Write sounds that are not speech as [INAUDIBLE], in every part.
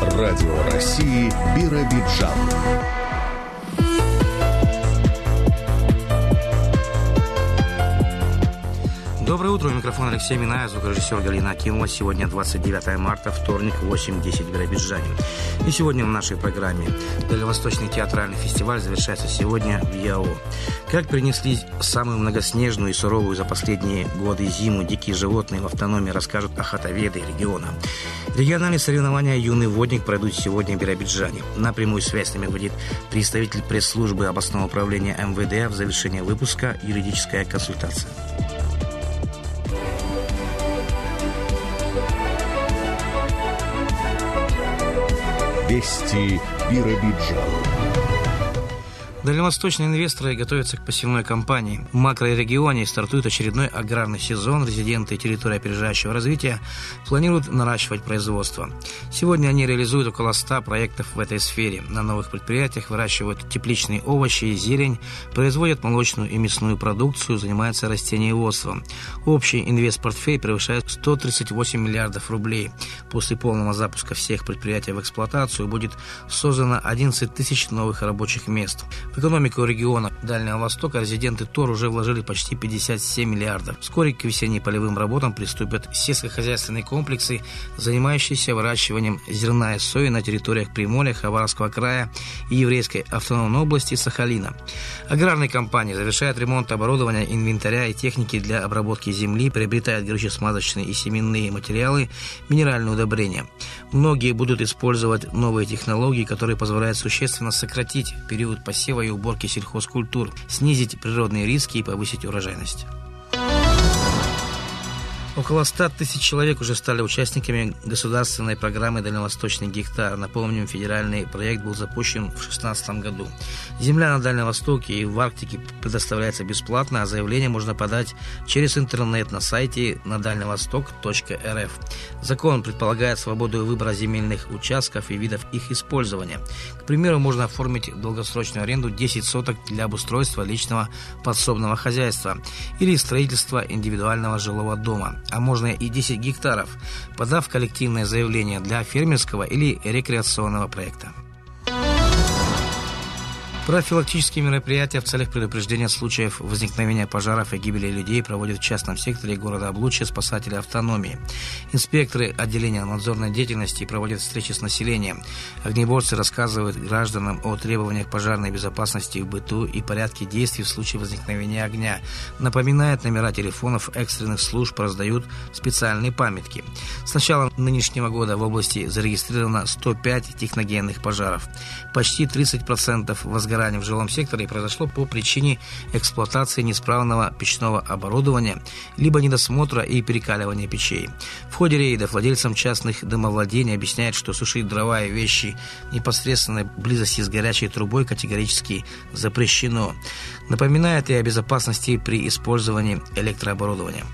Радио России Биробиджан. Доброе утро. У микрофона Алексей Минаев, звукорежиссер Галина Акимова. Сегодня 29 марта, вторник, 8.10 в Биробиджане. И сегодня в нашей программе Дальневосточный театральный фестиваль завершается сегодня в ЯО. Как принесли самую многоснежную и суровую за последние годы зиму дикие животные в автономии, расскажут охотоведы региона. Региональные соревнования «Юный водник» пройдут сегодня в Биробиджане. На прямую связь с нами выйдет представитель пресс-службы областного управления МВД в завершение выпуска «Юридическая консультация». Вести Биробиджан. Дальневосточные инвесторы готовятся к посевной кампании. В макрорегионе стартует очередной аграрный сезон. Резиденты территории опережающего развития планируют наращивать производство. Сегодня они реализуют около 100 проектов в этой сфере. На новых предприятиях выращивают тепличные овощи и зелень, производят молочную и мясную продукцию, занимаются растениеводством. Общий инвестпортфель превышает 138 миллиардов рублей. После полного запуска всех предприятий в эксплуатацию будет создано 11 тысяч новых рабочих мест. В экономику региона Дальнего Востока резиденты ТОР уже вложили почти 57 миллиардов. Вскоре к весенне-полевым работам приступят сельскохозяйственные комплексы, занимающиеся выращиванием зерна и сои на территориях Приморья, Хабаровского края и Еврейской автономной области Сахалина. Аграрные компании завершают ремонт оборудования, инвентаря и техники для обработки земли, приобретают горюче-смазочные и семенные материалы, минеральные удобрения. Многие будут использовать новые технологии, которые позволяют существенно сократить период посева и уборки сельхозкультур, снизить природные риски и повысить урожайность. Около 100 тысяч человек уже стали участниками государственной программы «Дальневосточный гектар». Напомним, федеральный проект был запущен в 2016 году. Земля на Дальнем Востоке и в Арктике предоставляется бесплатно, а заявление можно подать через интернет на сайте на дальневосток.рф. Закон предполагает свободу выбора земельных участков и видов их использования. К примеру, можно оформить долгосрочную аренду 10 соток для обустройства личного подсобного хозяйства или строительства индивидуального жилого дома а можно и 10 гектаров, подав коллективное заявление для фермерского или рекреационного проекта. Профилактические мероприятия в целях предупреждения случаев возникновения пожаров и гибели людей проводят в частном секторе города Облучья спасатели автономии. Инспекторы отделения надзорной деятельности проводят встречи с населением. Огнеборцы рассказывают гражданам о требованиях пожарной безопасности в быту и порядке действий в случае возникновения огня. Напоминают номера телефонов экстренных служб, раздают специальные памятки. С начала нынешнего года в области зарегистрировано 105 техногенных пожаров. Почти 30% возгорания возгорание в жилом секторе произошло по причине эксплуатации неисправного печного оборудования, либо недосмотра и перекаливания печей. В ходе рейдов владельцам частных домовладений объясняют, что сушить дрова и вещи непосредственной близости с горячей трубой категорически запрещено. Напоминает и о безопасности при использовании электрооборудования.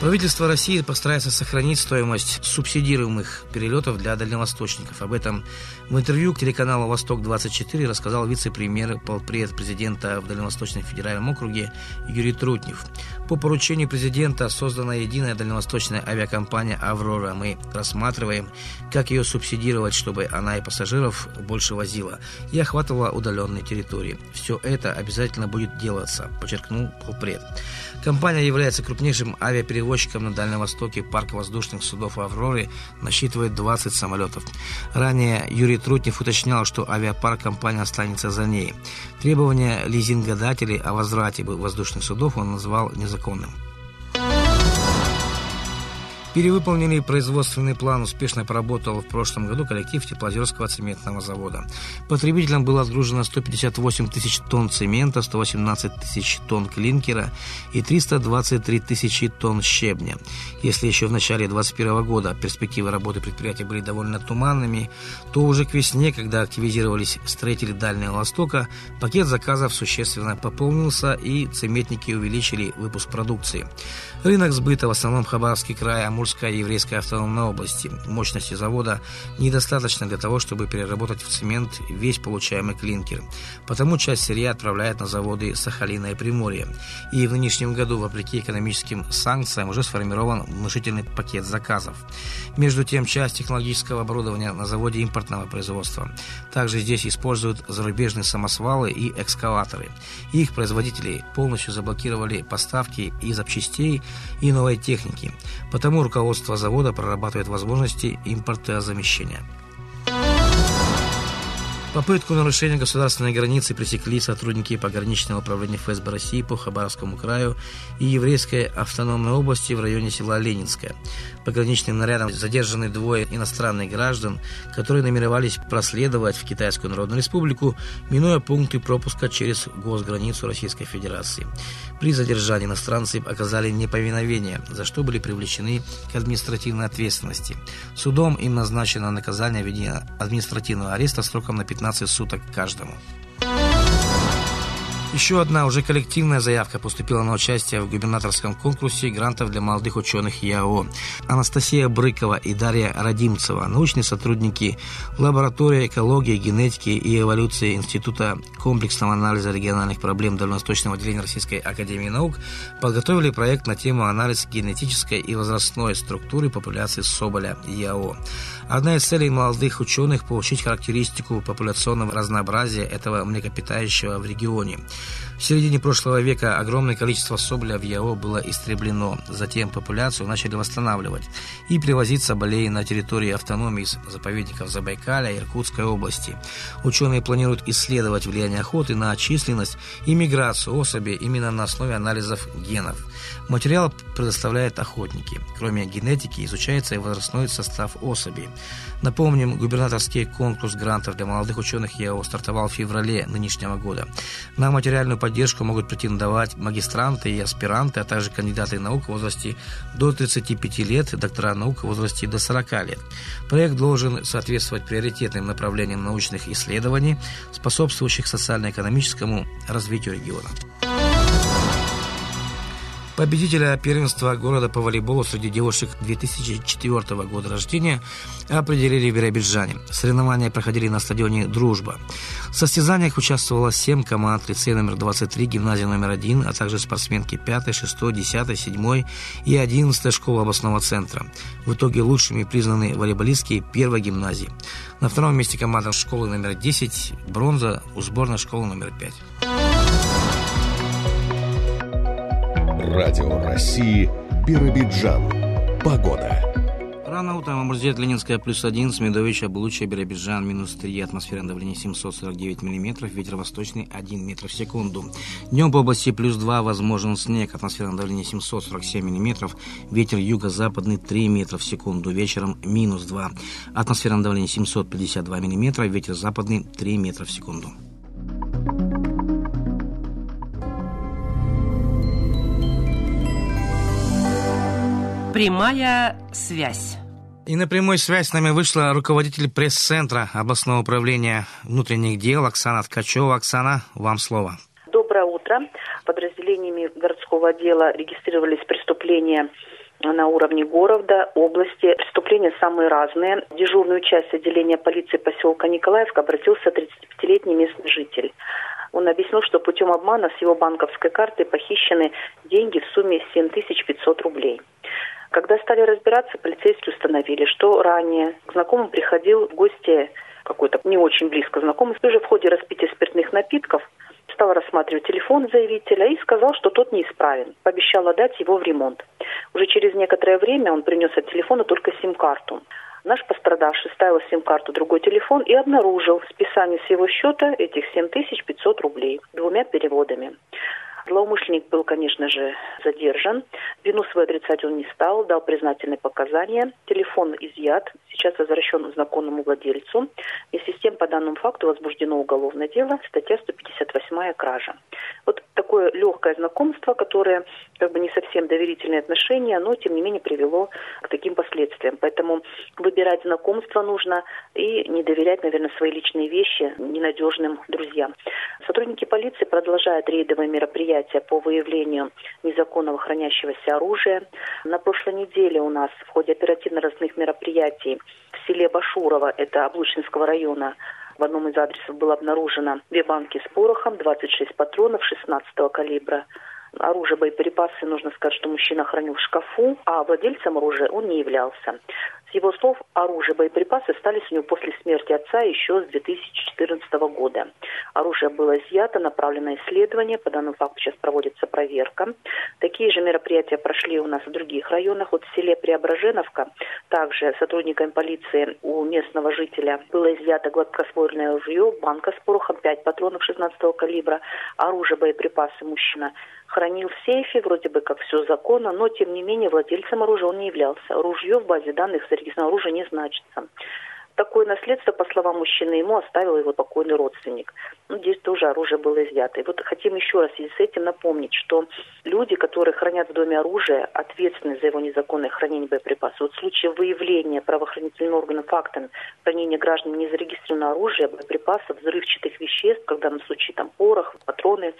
Правительство России постарается сохранить стоимость субсидируемых перелетов для дальневосточников. Об этом в интервью к телеканалу «Восток-24» рассказал вице-премьер президента в Дальневосточном федеральном округе Юрий Трутнев. По поручению президента создана единая дальневосточная авиакомпания «Аврора». Мы рассматриваем, как ее субсидировать, чтобы она и пассажиров больше возила и охватывала удаленные территории. Все это обязательно будет делаться, подчеркнул полпред. Компания является крупнейшим авиаперевозчиком на Дальнем Востоке. Парк воздушных судов «Авроры» насчитывает 20 самолетов. Ранее Юрий Трутнев уточнял, что авиапарк компании останется за ней. Требования лизингодателей о возврате воздушных судов он назвал незаконным. Перевыполненный производственный план успешно поработал в прошлом году коллектив Теплоозерского цементного завода. Потребителям было отгружено 158 тысяч тонн цемента, 118 тысяч тонн клинкера и 323 тысячи тонн щебня. Если еще в начале 2021 года перспективы работы предприятия были довольно туманными, то уже к весне, когда активизировались строители Дальнего Востока, пакет заказов существенно пополнился и цементники увеличили выпуск продукции. Рынок сбыта в основном Хабаровский край, Амурской еврейской автономной области. Мощности завода недостаточно для того, чтобы переработать в цемент весь получаемый клинкер. Потому часть сырья отправляет на заводы Сахалина и Приморья. И в нынешнем году, вопреки экономическим санкциям, уже сформирован внушительный пакет заказов. Между тем, часть технологического оборудования на заводе импортного производства. Также здесь используют зарубежные самосвалы и экскаваторы. Их производители полностью заблокировали поставки и запчастей и новой техники. Потому руководство завода прорабатывает возможности импортозамещения. Попытку нарушения государственной границы пресекли сотрудники пограничного управления ФСБ России по Хабаровскому краю и Еврейской автономной области в районе села Ленинское. Пограничным нарядом задержаны двое иностранных граждан, которые намеревались проследовать в Китайскую Народную Республику, минуя пункты пропуска через госграницу Российской Федерации. При задержании иностранцы оказали неповиновение, за что были привлечены к административной ответственности. Судом им назначено наказание в виде административного ареста сроком на 15 15 суток каждому. Еще одна уже коллективная заявка поступила на участие в губернаторском конкурсе грантов для молодых ученых ЯО. Анастасия Брыкова и Дарья Радимцева, научные сотрудники лаборатории экологии, генетики и эволюции Института комплексного анализа региональных проблем Дальневосточного отделения Российской Академии Наук, подготовили проект на тему анализ генетической и возрастной структуры популяции соболя ЯО. Одна из целей молодых ученых – получить характеристику популяционного разнообразия этого млекопитающего в регионе. В середине прошлого века огромное количество соболя в ЯО было истреблено. Затем популяцию начали восстанавливать и привозить соболей на территории автономии заповедников Забайкаля и Иркутской области. Ученые планируют исследовать влияние охоты на численность и миграцию особей именно на основе анализов генов. Материал предоставляют охотники. Кроме генетики изучается и возрастной состав особей. Напомним, губернаторский конкурс грантов для молодых ученых ЯО стартовал в феврале нынешнего года. На материальную поддержку могут претендовать магистранты и аспиранты, а также кандидаты наук в возрасте до 35 лет, доктора наук в возрасте до 40 лет. Проект должен соответствовать приоритетным направлениям научных исследований, способствующих социально-экономическому развитию региона. Победителя первенства города по волейболу среди девушек 2004 года рождения определили в Биробиджане. Соревнования проходили на стадионе «Дружба». В состязаниях участвовало 7 команд лицея номер 23, гимназия номер 1, а также спортсменки 5, 6, 10, 7 и 11 школы областного центра. В итоге лучшими признаны волейболистки первой гимназии. На втором месте команда школы номер 10, бронза у сборной школы номер 5. Радио России Биробиджан. Погода. Рано утром Амурзет, Ленинская, плюс 1, Смедович, Облучье, Биробиджан, минус 3, атмосферное давление 749 миллиметров, ветер восточный 1 метр в секунду. Днем по области плюс 2, возможен снег, атмосферное давление 747 миллиметров, ветер юго-западный 3 метра в секунду, вечером минус 2, атмосферное давление 752 миллиметра, ветер западный 3 метра в секунду. Прямая связь. И на прямой связь с нами вышла руководитель пресс-центра областного управления внутренних дел Оксана Ткачева. Оксана, вам слово. Доброе утро. Подразделениями городского отдела регистрировались преступления на уровне города, области. Преступления самые разные. В дежурную часть отделения полиции поселка Николаевка обратился 35-летний местный житель. Он объяснил, что путем обмана с его банковской карты похищены деньги в сумме 7500 рублей. Когда стали разбираться, полицейские установили, что ранее к знакомым приходил в гости какой-то не очень близко знакомый, уже в ходе распития спиртных напитков стал рассматривать телефон заявителя и сказал, что тот неисправен. Пообещал отдать его в ремонт. Уже через некоторое время он принес от телефона только сим-карту. Наш пострадавший ставил сим-карту другой телефон и обнаружил списание с его счета этих 7500 рублей двумя переводами. Злоумышленник был, конечно же, задержан. Вину свою отрицать он не стал, дал признательные показания. Телефон изъят, сейчас возвращен законному владельцу. Вместе с тем, по данному факту возбуждено уголовное дело, статья 158 кража. Вот такое легкое знакомство, которое как бы не совсем доверительные отношения, но тем не менее привело к таким последствиям. Поэтому выбирать знакомство нужно и не доверять, наверное, свои личные вещи ненадежным друзьям. Сотрудники полиции продолжают рейдовые мероприятия по выявлению незаконного хранящегося оружия. На прошлой неделе у нас в ходе оперативно-розных мероприятий в селе Башурово, это Облучинского района, в одном из адресов было обнаружено две банки с порохом, 26 патронов 16 калибра, оружие, боеприпасы, нужно сказать, что мужчина хранил в шкафу, а владельцем оружия он не являлся. С его слов, оружие, боеприпасы остались у него после смерти отца еще с 2014 года. Оружие было изъято, направлено на исследование. По данному факту сейчас проводится проверка. Такие же мероприятия прошли у нас в других районах. Вот в селе Преображеновка также сотрудниками полиции у местного жителя было изъято гладкоствольное ружье, банка с порохом, 5 патронов 16 калибра, оружие, боеприпасы мужчина хранил в сейфе, вроде бы как все законно, но тем не менее владельцем оружия он не являлся. Ружье в базе данных зарегистрировано оружие не значится. Такое наследство, по словам мужчины, ему оставил его покойный родственник. Ну, здесь тоже оружие было изъято. И вот хотим еще раз с этим напомнить, что люди, которые хранят в доме оружие, ответственны за его незаконное хранение боеприпасов. Вот в случае выявления правоохранительным органам факта хранения граждан незарегистрированного оружия, боеприпасов, взрывчатых веществ, когда в случае там порох, патроны,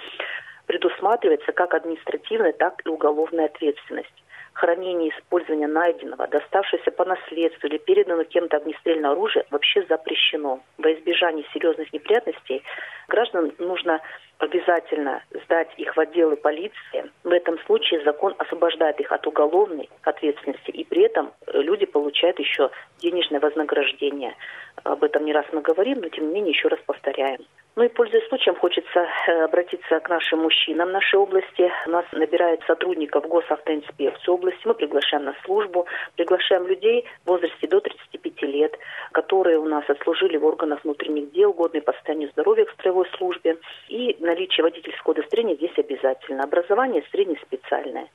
предусматривается как административная, так и уголовная ответственность. Хранение и использование найденного, доставшегося по наследству или переданного кем-то огнестрельного оружия вообще запрещено. Во избежание серьезных неприятностей гражданам нужно обязательно сдать их в отделы полиции. В этом случае закон освобождает их от уголовной ответственности, и при этом люди получают еще денежное вознаграждение. Об этом не раз мы говорим, но тем не менее еще раз повторяем. Ну и пользуясь случаем, хочется э, обратиться к нашим мужчинам нашей области. У нас набирает сотрудников госавтоинспекции области. Мы приглашаем на службу, приглашаем людей в возрасте до 35 лет, которые у нас отслужили в органах внутренних дел, годные по состоянию здоровья к строевой службе. И наличие водительского удостоверения здесь обязательно. Образование среднеспециальное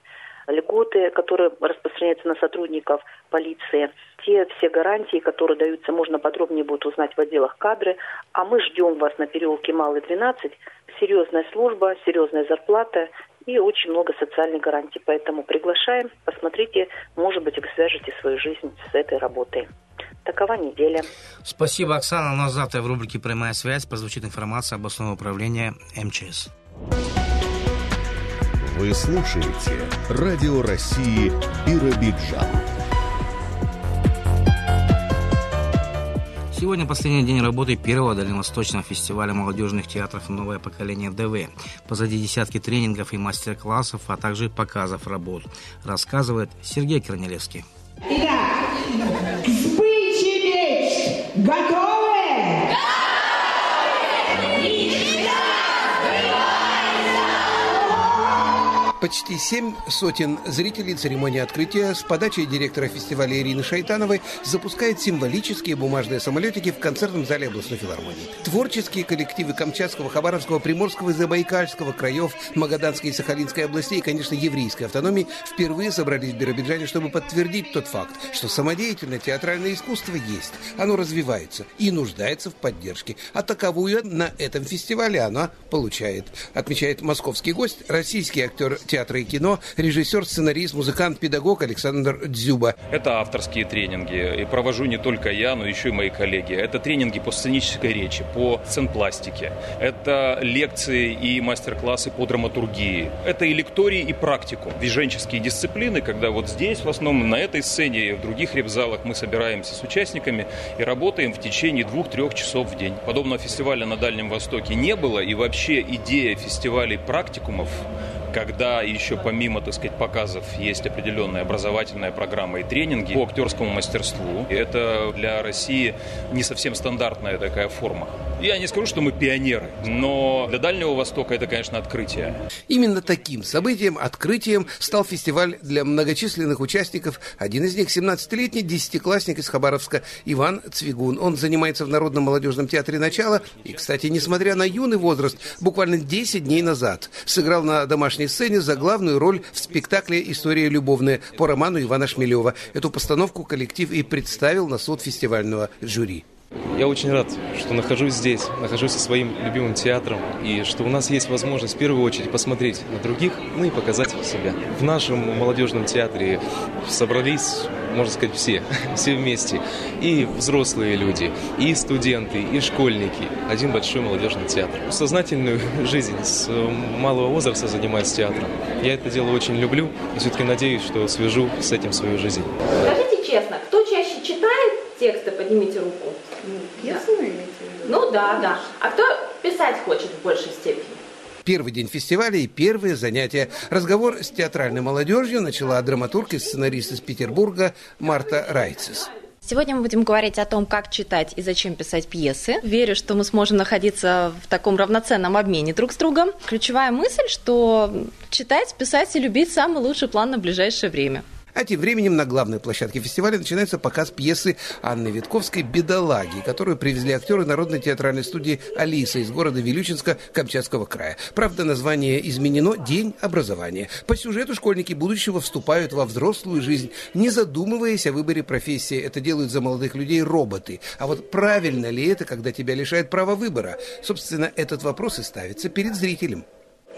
льготы, которые распространяются на сотрудников полиции, те все гарантии, которые даются, можно подробнее будет узнать в отделах кадры. А мы ждем вас на переулке Малый 12. Серьезная служба, серьезная зарплата и очень много социальных гарантий. Поэтому приглашаем, посмотрите, может быть, вы свяжете свою жизнь с этой работой. Такова неделя. Спасибо, Оксана. У нас завтра в рубрике «Прямая связь» прозвучит информация областного управления МЧС. Вы слушаете Радио России Биробиджан. Сегодня последний день работы первого Дальневосточного фестиваля молодежных театров «Новое поколение ДВ». Позади десятки тренингов и мастер-классов, а также показов работ. Рассказывает Сергей Корнелевский. Итак, сбычи Готовы? Почти семь сотен зрителей церемонии открытия с подачей директора фестиваля Ирины Шайтановой запускает символические бумажные самолетики в концертном зале областной филармонии. Творческие коллективы Камчатского, Хабаровского, Приморского и Забайкальского краев, Магаданской и Сахалинской областей и, конечно, еврейской автономии впервые собрались в Биробиджане, чтобы подтвердить тот факт, что самодеятельное театральное искусство есть. Оно развивается и нуждается в поддержке. А таковую на этом фестивале оно получает. Отмечает московский гость, российский актер театра и кино, режиссер, сценарист, музыкант, педагог Александр Дзюба. Это авторские тренинги. И провожу не только я, но еще и мои коллеги. Это тренинги по сценической речи, по сценпластике. Это лекции и мастер-классы по драматургии. Это и лектории, и практику. Движенческие дисциплины, когда вот здесь, в основном на этой сцене и в других репзалах мы собираемся с участниками и работаем в течение двух-трех часов в день. Подобного фестиваля на Дальнем Востоке не было, и вообще идея фестивалей практикумов когда еще помимо, так сказать, показов есть определенная образовательная программа и тренинги по актерскому мастерству. И это для России не совсем стандартная такая форма. Я не скажу, что мы пионеры, но для Дальнего Востока это, конечно, открытие. Именно таким событием, открытием стал фестиваль для многочисленных участников. Один из них 17-летний десятиклассник из Хабаровска Иван Цвигун. Он занимается в Народном молодежном театре «Начало» и, кстати, несмотря на юный возраст, буквально 10 дней назад сыграл на домашней сцене за главную роль в спектакле «История любовная» по роману Ивана Шмелева. Эту постановку коллектив и представил на суд фестивального жюри. Я очень рад, что нахожусь здесь, нахожусь со своим любимым театром, и что у нас есть возможность в первую очередь посмотреть на других, ну и показать себя. В нашем молодежном театре собрались, можно сказать, все, [LAUGHS] все вместе. И взрослые люди, и студенты, и школьники. Один большой молодежный театр. Сознательную [LAUGHS] жизнь с малого возраста занимаюсь театром. Я это дело очень люблю, и все-таки надеюсь, что свяжу с этим свою жизнь. Скажите честно, кто чаще читает тексты, поднимите руку. Пьесу имеете Ну да, да. А кто писать хочет в большей степени? Первый день фестиваля и первые занятия. Разговор с театральной молодежью начала драматург и сценарист из Петербурга Марта Райцес. Сегодня мы будем говорить о том, как читать и зачем писать пьесы. Верю, что мы сможем находиться в таком равноценном обмене друг с другом. Ключевая мысль, что читать, писать и любить самый лучший план на ближайшее время. А тем временем на главной площадке фестиваля начинается показ пьесы Анны Витковской «Бедолаги», которую привезли актеры Народной театральной студии «Алиса» из города Вилючинска Камчатского края. Правда, название изменено «День образования». По сюжету школьники будущего вступают во взрослую жизнь, не задумываясь о выборе профессии. Это делают за молодых людей роботы. А вот правильно ли это, когда тебя лишают права выбора? Собственно, этот вопрос и ставится перед зрителем.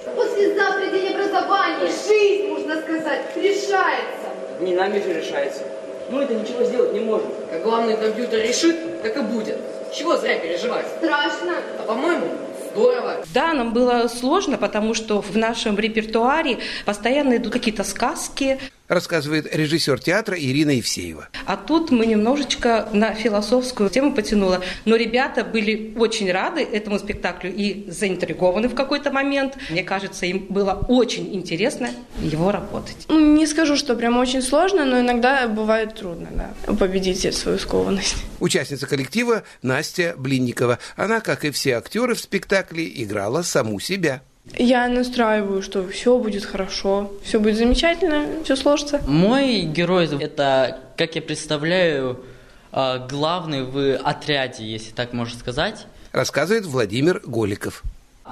Послезавтра день образования. Жизнь, можно сказать, решается не нами же решается. Мы это ничего сделать не можем. Как главный компьютер решит, так и будет. Чего зря переживать? Страшно. А по-моему, здорово. Да, нам было сложно, потому что в нашем репертуаре постоянно идут какие-то сказки. Рассказывает режиссер театра Ирина Евсеева. А тут мы немножечко на философскую тему потянула. Но ребята были очень рады этому спектаклю и заинтригованы в какой-то момент. Мне кажется, им было очень интересно его работать. Ну, не скажу, что прям очень сложно, но иногда бывает трудно да, победить свою скованность. Участница коллектива Настя Блинникова. Она, как и все актеры в спектакле, играла саму себя. Я настраиваю, что все будет хорошо, все будет замечательно, все сложится. Мой герой – это, как я представляю, а, главный в отряде, если так можно сказать. Рассказывает Владимир Голиков.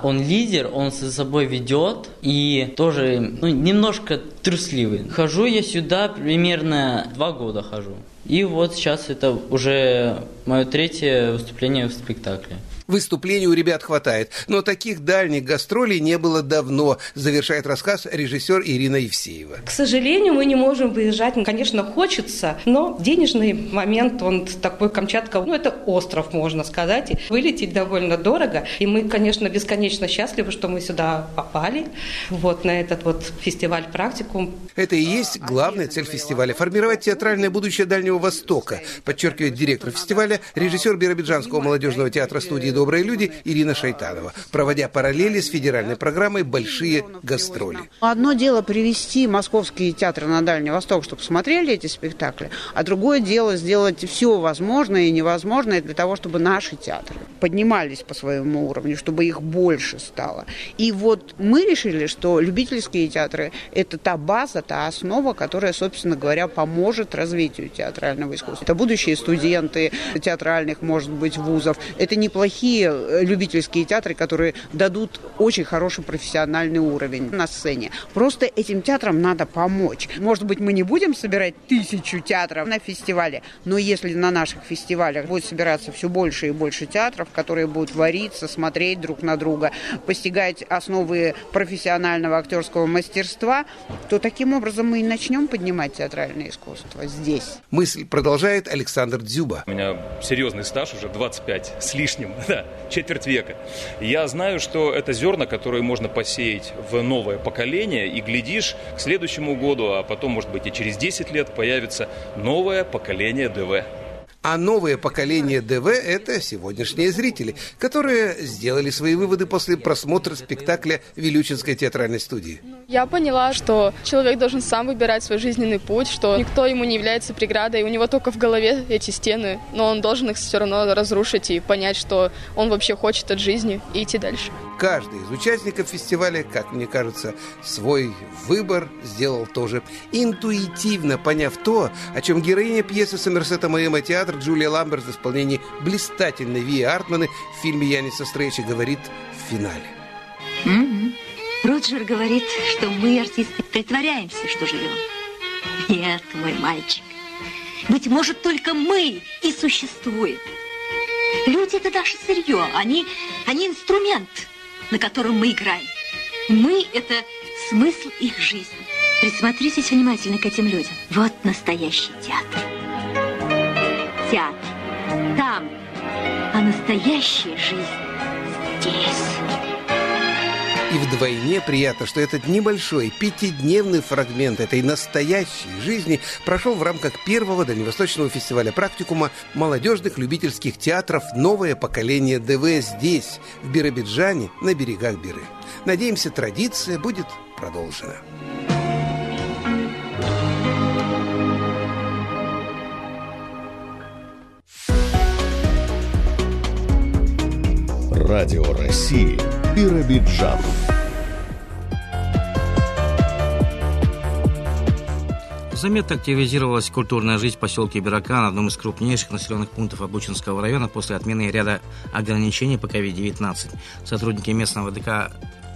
Он лидер, он за собой ведет и тоже ну, немножко трусливый. Хожу я сюда примерно два года хожу. И вот сейчас это уже мое третье выступление в спектакле. Выступлений у ребят хватает, но таких дальних гастролей не было давно, завершает рассказ режиссер Ирина Евсеева. К сожалению, мы не можем выезжать. Конечно, хочется, но денежный момент, он такой Камчатка, ну, это остров, можно сказать. И вылететь довольно дорого. И мы, конечно, бесконечно счастливы, что мы сюда попали, вот на этот вот фестиваль практикум. Это и есть главная цель фестиваля – формировать театральное будущее Дальнего Востока, подчеркивает директор фестиваля, режиссер Биробиджанского молодежного театра студии добрые люди Ирина Шайтанова, проводя параллели с федеральной программой «Большие гастроли». Одно дело привести московские театры на Дальний Восток, чтобы смотрели эти спектакли, а другое дело сделать все возможное и невозможное для того, чтобы наши театры поднимались по своему уровню, чтобы их больше стало. И вот мы решили, что любительские театры – это та база, та основа, которая, собственно говоря, поможет развитию театрального искусства. Это будущие студенты театральных, может быть, вузов. Это неплохие такие э, любительские театры, которые дадут очень хороший профессиональный уровень на сцене. Просто этим театрам надо помочь. Может быть, мы не будем собирать тысячу театров на фестивале, но если на наших фестивалях будет собираться все больше и больше театров, которые будут вариться, смотреть друг на друга, постигать основы профессионального актерского мастерства, то таким образом мы и начнем поднимать театральное искусство здесь. Мысль продолжает Александр Дзюба. У меня серьезный стаж уже 25 с лишним [LAUGHS] да, четверть века. Я знаю, что это зерна, которые можно посеять в новое поколение, и глядишь, к следующему году, а потом, может быть, и через 10 лет появится новое поколение ДВ. А новое поколение ДВ – это сегодняшние зрители, которые сделали свои выводы после просмотра спектакля Вилючинской театральной студии. Я поняла, что человек должен сам выбирать свой жизненный путь, что никто ему не является преградой, у него только в голове эти стены, но он должен их все равно разрушить и понять, что он вообще хочет от жизни и идти дальше. Каждый из участников фестиваля, как мне кажется, свой выбор сделал тоже интуитивно, поняв то, о чем героиня пьесы Сомерсета Моэма театр Джулия Ламберт в исполнении блистательной Ви Артманы в фильме Яниса Стрейча говорит в финале. Mm-hmm. Роджер говорит, что мы, артисты, притворяемся, что живем. Нет, мой мальчик. Быть может, только мы и существуем. Люди – это наше сырье, они, они инструмент, на котором мы играем. Мы – это смысл их жизни. Присмотритесь внимательно к этим людям. Вот настоящий театр. Театр. Там. А настоящая жизнь здесь. И вдвойне приятно, что этот небольшой пятидневный фрагмент этой настоящей жизни прошел в рамках первого дальневосточного фестиваля практикума молодежных любительских театров «Новое поколение ДВ» здесь, в Биробиджане, на берегах Биры. Надеемся, традиция будет продолжена. Радио России Биробиджан. Заметно активизировалась культурная жизнь в поселке Биракан, одном из крупнейших населенных пунктов Обучинского района после отмены ряда ограничений по COVID-19. Сотрудники местного ВДК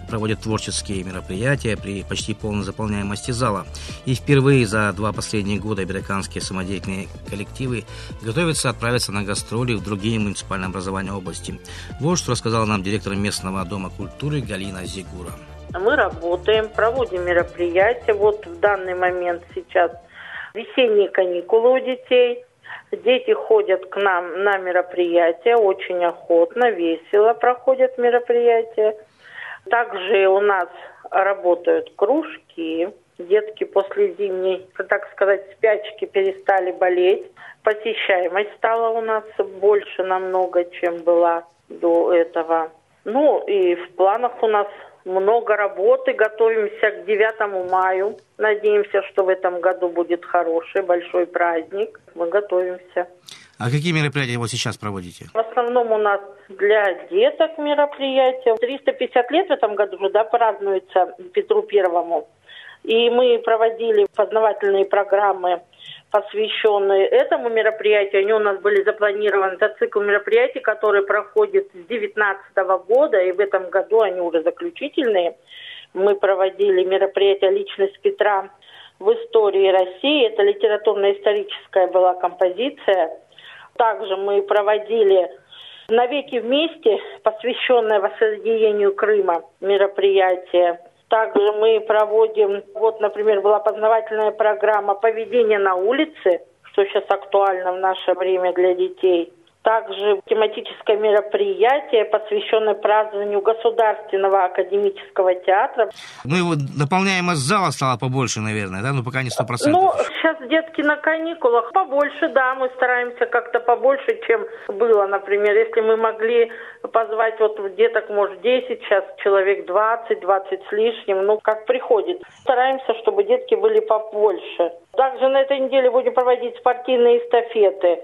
проводят творческие мероприятия при почти полной заполняемости зала. И впервые за два последних года бираканские самодеятельные коллективы готовятся отправиться на гастроли в другие муниципальные образования области. Вот что рассказала нам директор местного дома культуры Галина Зигура. Мы работаем, проводим мероприятия. Вот в данный момент сейчас весенние каникулы у детей. Дети ходят к нам на мероприятия очень охотно, весело проходят мероприятия. Также у нас работают кружки. Детки после зимней, так сказать, спячки перестали болеть. Посещаемость стала у нас больше намного, чем была до этого. Ну и в планах у нас много работы. Готовимся к 9 маю. Надеемся, что в этом году будет хороший, большой праздник. Мы готовимся. А какие мероприятия вы сейчас проводите? В основном у нас для деток мероприятия. 350 лет в этом году уже да, празднуется Петру Первому. И мы проводили познавательные программы, посвященные этому мероприятию. Они у нас были запланированы. Это цикл мероприятий, который проходит с 2019 года, и в этом году они уже заключительные. Мы проводили мероприятие «Личность Петра» в истории России. Это литературно-историческая была композиция – также мы проводили «Навеки вместе», посвященное воссоединению Крыма мероприятие. Также мы проводим, вот, например, была познавательная программа «Поведение на улице», что сейчас актуально в наше время для детей – также тематическое мероприятие, посвященное празднованию Государственного академического театра. Ну и вот наполняемость зала стала побольше, наверное, да? Ну, пока не сто процентов. Ну, сейчас детки на каникулах. Побольше, да, мы стараемся как-то побольше, чем было, например. Если мы могли позвать вот деток, может, 10, сейчас человек 20, 20 с лишним, ну, как приходит. Стараемся, чтобы детки были побольше. Также на этой неделе будем проводить спортивные эстафеты.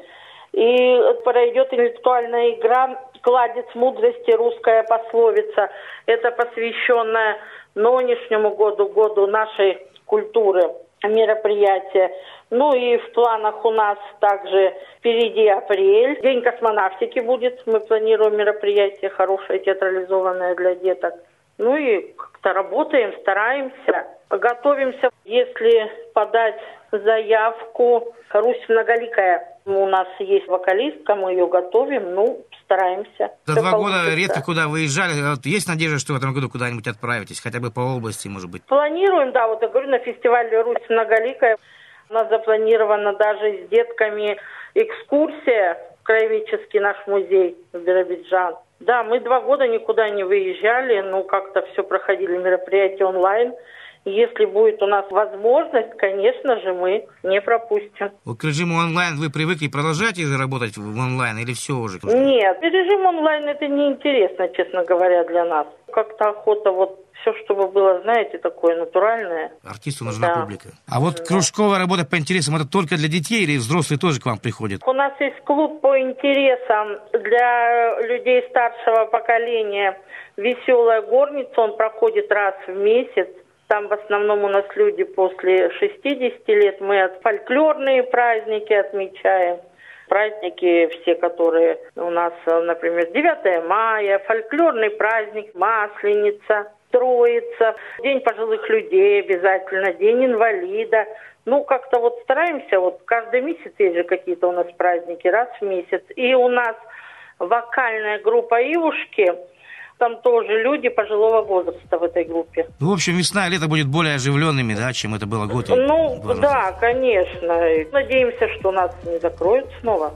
И пройдет интеллектуальная игра «Кладец мудрости. Русская пословица». Это посвященное нынешнему году, году нашей культуры мероприятие. Ну и в планах у нас также впереди апрель. День космонавтики будет. Мы планируем мероприятие хорошее, театрализованное для деток. Ну и как-то работаем, стараемся, готовимся. Если подать заявку, Русь многоликая у нас есть вокалистка, мы ее готовим, ну, стараемся. За Все два получится. года редко куда выезжали. Вот есть надежда, что в этом году куда-нибудь отправитесь, хотя бы по области, может быть? Планируем, да, вот я говорю, на фестивале «Русь многоликая». У нас запланирована даже с детками экскурсия в краеведческий наш музей в Биробиджан. Да, мы два года никуда не выезжали, ну, как-то все проходили мероприятия онлайн. Если будет у нас возможность, конечно же, мы не пропустим. Вот к режиму онлайн вы привыкли, продолжаете же работать в онлайн или все уже? Нет, режим онлайн это неинтересно, честно говоря, для нас. Как-то охота вот все, чтобы было, знаете, такое натуральное. Артисту нужна да. публика. А вот да. кружковая работа по интересам, это только для детей или взрослые тоже к вам приходят? У нас есть клуб по интересам для людей старшего поколения. Веселая горница, он проходит раз в месяц. Там в основном у нас люди после 60 лет. Мы фольклорные праздники отмечаем. Праздники все, которые у нас, например, 9 мая, фольклорный праздник, Масленица, Троица, День пожилых людей обязательно, День инвалида. Ну, как-то вот стараемся, вот каждый месяц есть же какие-то у нас праздники, раз в месяц. И у нас вокальная группа «Ивушки». Там тоже люди пожилого возраста в этой группе. Ну, в общем, весна и лето будет более оживленными, да, чем это было год. Ну, да, конечно. Надеемся, что нас не закроют снова.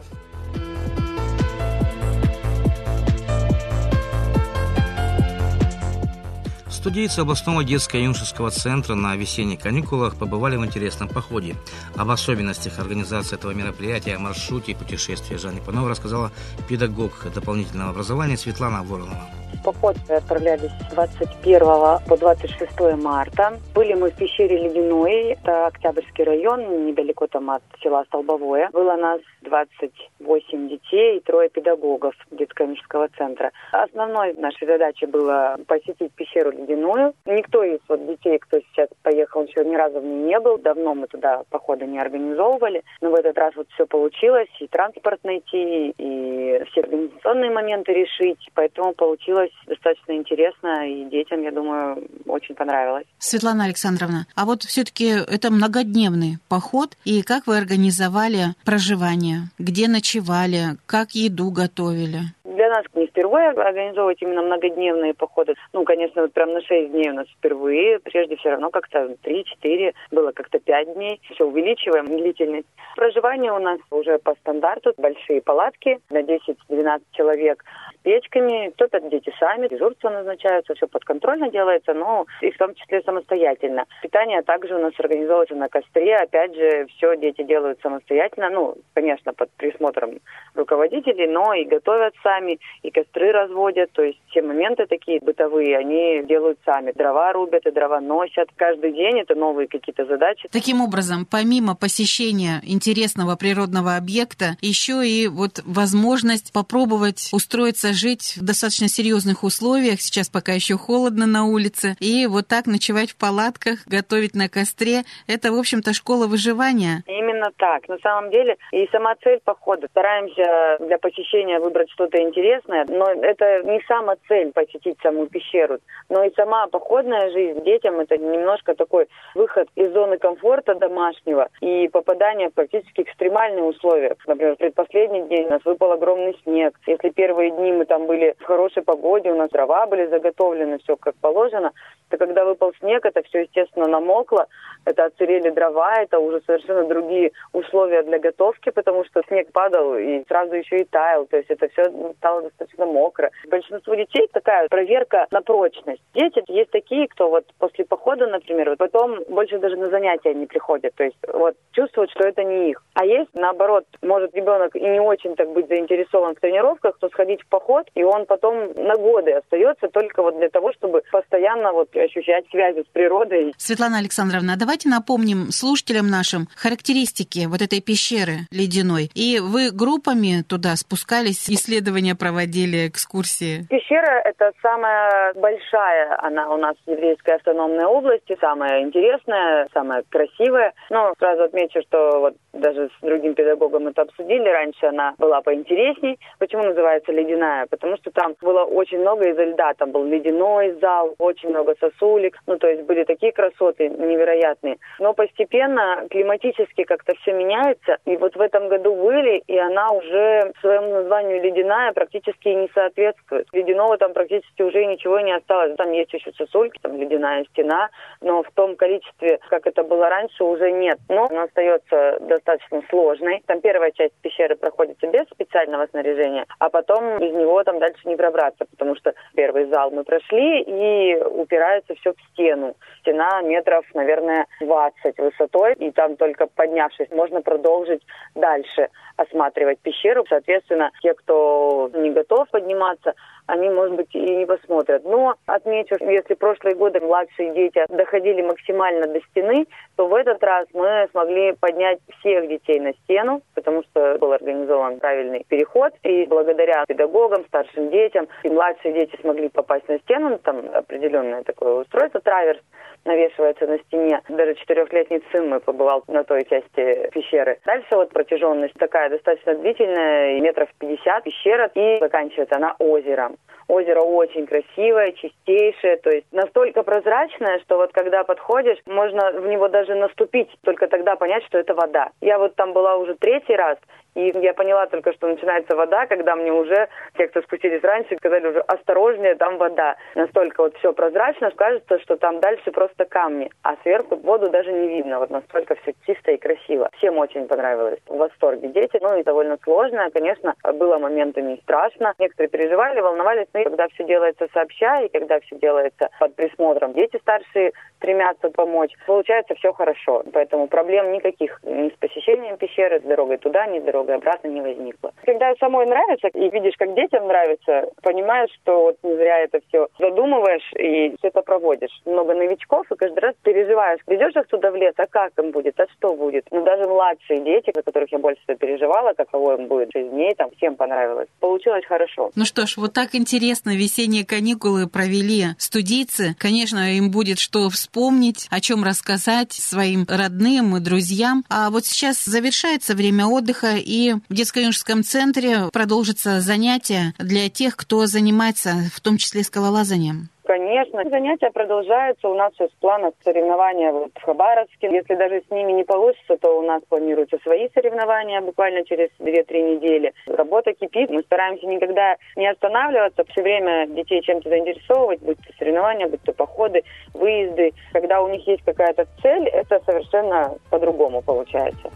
Студийцы областного детско-юношеского центра на весенних каникулах побывали в интересном походе. Об особенностях организации этого мероприятия, маршруте и путешествии Жанне Панова рассказала педагог дополнительного образования Светлана Воронова. В поход отправлялись с 21 по 26 марта. Были мы в пещере Ледяной, это Октябрьский район, недалеко там от села Столбовое. Было нас 28 детей и трое педагогов детско-юношеского центра. Основной нашей задачей было посетить пещеру Ледяную. Никто из вот детей, кто сейчас поехал, еще ни разу в ней не был. Давно мы туда походы не организовывали. Но в этот раз вот все получилось. И транспорт найти, и все организационные моменты решить. Поэтому получилось получилось достаточно интересно, и детям, я думаю, очень понравилось. Светлана Александровна, а вот все-таки это многодневный поход, и как вы организовали проживание? Где ночевали? Как еду готовили? Для нас не впервые организовывать именно многодневные походы. Ну, конечно, вот прям на 6 дней у нас впервые. Прежде все равно как-то 3-4, было как-то 5 дней. Все увеличиваем длительность. Проживание у нас уже по стандарту. Большие палатки на 10-12 человек печками. Кто-то дети сами, дежурства назначаются, все подконтрольно делается, но и в том числе самостоятельно. Питание также у нас организовывается на костре. Опять же, все дети делают самостоятельно. Ну, конечно, под присмотром руководителей, но и готовят сами, и костры разводят. То есть все моменты такие бытовые, они делают сами. Дрова рубят и дрова носят. Каждый день это новые какие-то задачи. Таким образом, помимо посещения интересного природного объекта, еще и вот возможность попробовать устроиться жить в достаточно серьезных условиях. Сейчас пока еще холодно на улице. И вот так ночевать в палатках, готовить на костре. Это, в общем-то, школа выживания. Именно так. На самом деле и сама цель похода. Стараемся для посещения выбрать что-то интересное, но это не сама цель посетить саму пещеру, но и сама походная жизнь детям это немножко такой выход из зоны комфорта домашнего и попадание в практически экстремальные условия. Например, в предпоследний день у нас выпал огромный снег. Если первые дни мы там были в хорошей погоде, у нас дрова были заготовлены, все как положено, то когда выпал снег, это все, естественно, намокло, это отсырели дрова, это уже совершенно другие условия для готовки, потому что снег падал и сразу еще и таял, то есть это все стало достаточно мокро. Большинство детей такая проверка на прочность. Дети есть такие, кто вот после похода, например, вот потом больше даже на занятия не приходят, то есть вот чувствуют, что это не их. А есть, наоборот, может ребенок и не очень так быть заинтересован в тренировках, то сходить в поход, и он потом на годы остается только вот для того, чтобы постоянно вот ощущать связи с природой. Светлана Александровна, давайте напомним слушателям нашим характеристики вот этой пещеры ледяной. И вы группами туда спускались, исследования проводили, экскурсии? Пещера – это самая большая, она у нас в еврейской автономной области, самая интересная, самая красивая. Но сразу отмечу, что вот даже с другим педагогом это обсудили, раньше она была поинтересней. Почему называется ледяная? Потому что там было очень много из льда, там был ледяной зал, очень много сосулек, ну то есть были такие красоты невероятные. Но постепенно климатически как-то все меняется, и вот в этом году были, и она уже своему названию ледяная практически не соответствует. Ледяного там практически уже ничего не осталось. Там есть еще сосульки, там ледяная стена, но в том количестве, как это было раньше, уже нет. Но она остается достаточно сложной. Там первая часть пещеры проходится без специального снаряжения, а потом без него там дальше не пробраться, потому что первый зал мы прошли и упирается все в стену. Стена метров, наверное, 20 высотой, и там только поднявшись, можно продолжить дальше осматривать пещеру. Соответственно, те, кто не готов подниматься, они, может быть, и не посмотрят. Но отмечу, если прошлые годы младшие дети доходили максимально до стены, то в этот раз мы смогли поднять всех детей на стену, потому что был организован правильный переход. И благодаря педагогам, старшим детям, и младшие дети смогли попасть на стену. Там определенное такое устройство, траверс, навешивается на стене. Даже четырехлетний сын мой побывал на той части пещеры. Дальше вот протяженность такая достаточно длительная, метров 50 пещера, и заканчивается она озером. Озеро очень красивое, чистейшее, то есть настолько прозрачное, что вот когда подходишь, можно в него даже наступить, только тогда понять, что это вода. Я вот там была уже третий раз, и я поняла только, что начинается вода, когда мне уже, те, кто спустились раньше, сказали уже осторожнее, там вода. Настолько вот все прозрачно, кажется, что там дальше просто камни, а сверху воду даже не видно. Вот настолько все чисто и красиво. Всем очень понравилось. В восторге дети. Ну и довольно сложно, конечно, было моментами страшно. Некоторые переживали, волновались, но когда все делается сообща и когда все делается под присмотром, дети старшие стремятся помочь, получается все хорошо. Поэтому проблем никаких ни с посещением пещеры, с дорогой туда, ни с дорогой обратно не возникло. Когда самой нравится и видишь, как детям нравится, понимаешь, что вот не зря это все задумываешь и все это проводишь. Много новичков, и каждый раз переживаешь. Ведешь их туда в лес, а как им будет, а что будет? Ну, даже младшие дети, за которых я больше всего переживала, каково им будет 6 дней, там всем понравилось. Получилось хорошо. Ну что ж, вот так интересно весенние каникулы провели студийцы. Конечно, им будет что вспомнить, о чем рассказать своим родным и друзьям. А вот сейчас завершается время отдыха, и в детско-юношеском центре продолжится занятие для тех, кто занимается в том числе скалолазанием. Конечно, занятия продолжаются. У нас сейчас в планах соревнования вот в Хабаровске. Если даже с ними не получится, то у нас планируются свои соревнования буквально через 2-3 недели. Работа кипит. Мы стараемся никогда не останавливаться, все время детей чем-то заинтересовывать, будь то соревнования, будь то походы, выезды. Когда у них есть какая-то цель, это совершенно по-другому получается.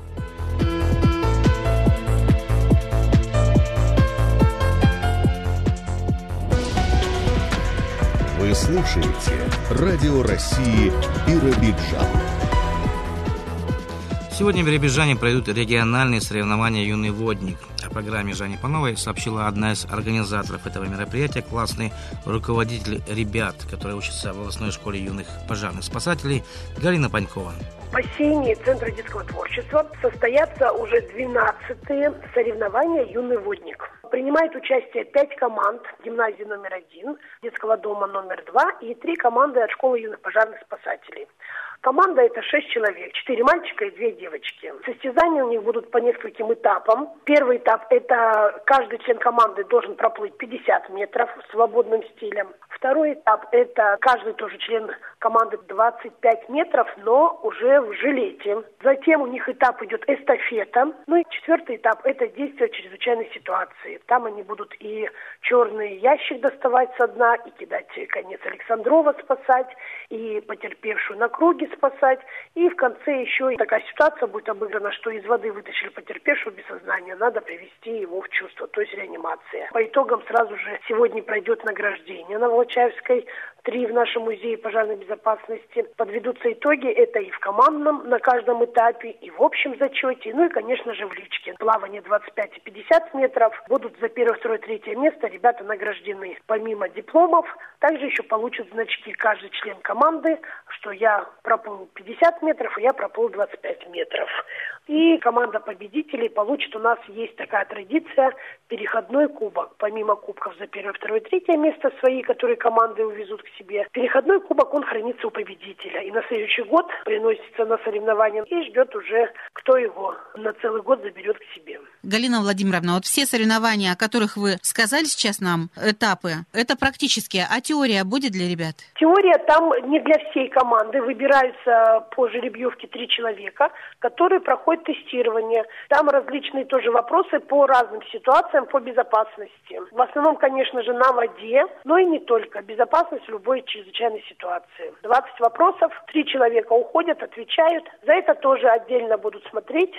Вы слушаете Радио России Биробиджан. Сегодня в Биробиджане пройдут региональные соревнования «Юный водник». О программе Жани Пановой сообщила одна из организаторов этого мероприятия, классный руководитель ребят, который учится в областной школе юных пожарных спасателей, Галина Панькова. В бассейне Центра детского творчества состоятся уже 12-е соревнования «Юный водник». Принимает участие пять команд гимназии номер один, детского дома номер два и три команды от школы юных пожарных спасателей. Команда это шесть человек, четыре мальчика и две девочки. Состязания у них будут по нескольким этапам. Первый этап это каждый член команды должен проплыть 50 метров свободным стилем. Второй этап это каждый тоже член команды 25 метров, но уже в жилете. Затем у них этап идет эстафета. Ну и четвертый этап это действие в чрезвычайной ситуации. Там они будут и черный ящик доставать со дна, и кидать конец Александрова спасать, и потерпевшую на круге спасать. И в конце еще такая ситуация будет обыграна, что из воды вытащили потерпевшего без сознания. Надо привести его в чувство, то есть реанимация. По итогам сразу же сегодня пройдет награждение на Волочаевской три в нашем музее пожарной безопасности. Подведутся итоги, это и в командном на каждом этапе, и в общем зачете, ну и, конечно же, в личке. Плавание 25 и 50 метров. Будут за первое, второе, третье место ребята награждены. Помимо дипломов, также еще получат значки каждый член команды, что я проплыл 50 метров, и я проплыл 25 метров. И команда победителей получит, у нас есть такая традиция, переходной кубок. Помимо кубков за первое, второе, третье место свои, которые команды увезут к себе, переходной кубок, он хранится у победителя. И на следующий год приносится на соревнования и ждет уже, кто его на целый год заберет к себе. Галина Владимировна, вот все соревнования, о которых вы сказали сейчас нам, этапы, это практические, а теория будет для ребят? Теория там не для всей команды. Выбираются по жеребьевке три человека, которые проходят тестирование. Там различные тоже вопросы по разным ситуациям, по безопасности. В основном, конечно же, на воде, но и не только. Безопасность в любой чрезвычайной ситуации. 20 вопросов, три человека уходят, отвечают. За это тоже отдельно будут смотреть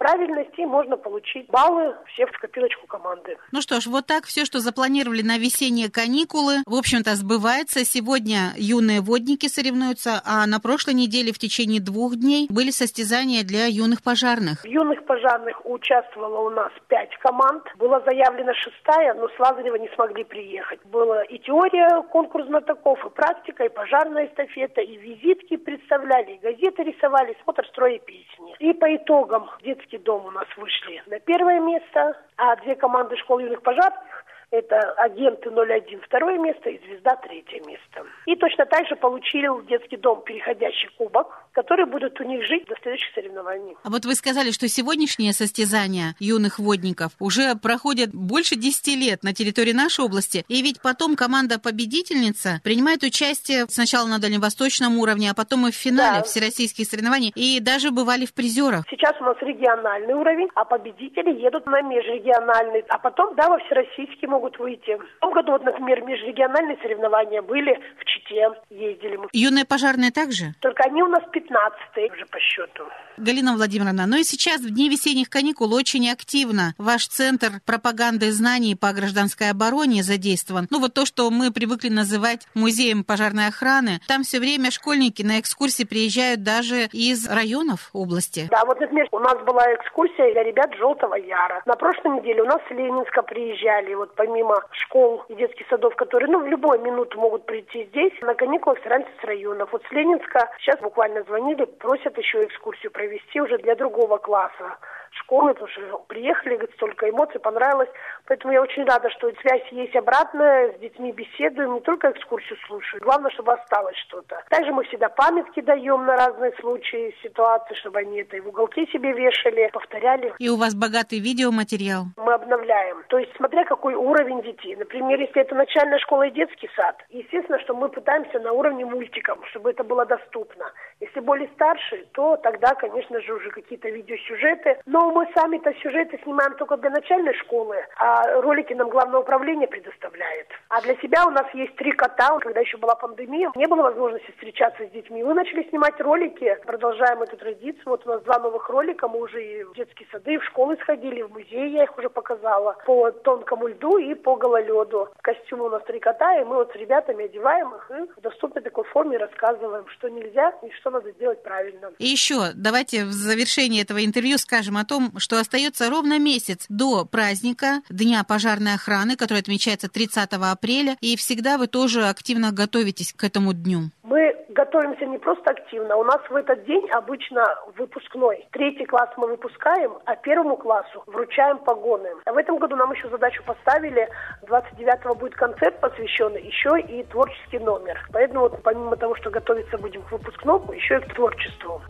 правильности можно получить баллы все в копилочку команды. Ну что ж, вот так все, что запланировали на весенние каникулы, в общем-то, сбывается. Сегодня юные водники соревнуются, а на прошлой неделе в течение двух дней были состязания для юных пожарных. В юных пожарных участвовало у нас пять команд. Была заявлена шестая, но с Лазарева не смогли приехать. Была и теория, конкурс знатоков, и практика, и пожарная эстафета, и визитки представляли, и газеты рисовали, смотр строя песни. И по итогам детских детский дом у нас вышли на первое место, а две команды школ юных пожарных это агенты 01 второе место и звезда третье место. И точно так же получил детский дом переходящий кубок которые будут у них жить до следующих соревнований. А вот вы сказали, что сегодняшние состязания юных водников уже проходят больше 10 лет на территории нашей области, и ведь потом команда-победительница принимает участие сначала на дальневосточном уровне, а потом и в финале Да. всероссийских соревнований, и даже бывали в призерах. Сейчас у нас региональный уровень, а победители едут на межрегиональный, а потом, да, во всероссийский могут выйти. В том году, вот, например, межрегиональные соревнования были в Чите, ездили мы. Юные пожарные также? Только они у нас 15 уже по счету. Галина Владимировна, ну и сейчас в дни весенних каникул очень активно ваш центр пропаганды и знаний по гражданской обороне задействован. Ну вот то, что мы привыкли называть музеем пожарной охраны, там все время школьники на экскурсии приезжают даже из районов области. Да, вот, например, у нас была экскурсия для ребят Желтого Яра. На прошлой неделе у нас с Ленинска приезжали, вот помимо школ и детских садов, которые, ну, в любую минуту могут прийти здесь, на каникулах стараемся с районов. Вот с Ленинска сейчас буквально звонили, просят еще экскурсию провести уже для другого класса школы, потому что приехали, говорит, столько эмоций, понравилось. Поэтому я очень рада, что связь есть обратная, с детьми беседуем, не только экскурсию слушаю, главное, чтобы осталось что-то. Также мы всегда памятки даем на разные случаи, ситуации, чтобы они это и в уголке себе вешали, повторяли. И у вас богатый видеоматериал. Мы обновляем. То есть, смотря какой уровень детей. Например, если это начальная школа и детский сад, естественно, что мы пытаемся на уровне мультиков, чтобы это было доступно. Если более старшие, то тогда, конечно же, уже какие-то видеосюжеты. Но мы сами-то сюжеты снимаем только для начальной школы, а ролики нам главное управление предоставляет. А для себя у нас есть три кота. Когда еще была пандемия, не было возможности встречаться с детьми. Мы начали снимать ролики, продолжаем эту традицию. Вот у нас два новых ролика. Мы уже и в детские сады, и в школы сходили, в музей я их уже показала. По тонкому льду и по гололеду. Костюмы у нас три кота, и мы вот с ребятами одеваем их и в доступной такой форме рассказываем, что нельзя и что надо сделать правильно. И еще давайте в завершении этого интервью скажем о том, что остается ровно месяц до праздника Дня пожарной охраны, который отмечается 30 апреля, и всегда вы тоже активно готовитесь к этому дню. Мы готовимся не просто активно, у нас в этот день обычно выпускной. Третий класс мы выпускаем, а первому классу вручаем погоны. А в этом году нам еще задачу поставили, 29-го будет концерт посвященный, еще и творческий номер. Поэтому вот помимо того, что готовиться будем к выпускному, еще и к творчеству.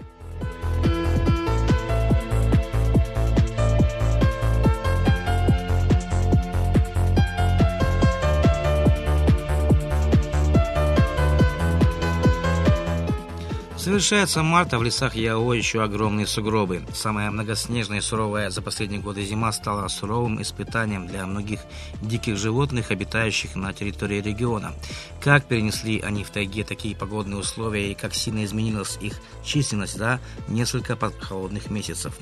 Совершается марта, в лесах Яо еще огромные сугробы. Самая многоснежная и суровая за последние годы зима стала суровым испытанием для многих диких животных, обитающих на территории региона. Как перенесли они в тайге такие погодные условия и как сильно изменилась их численность за несколько холодных месяцев.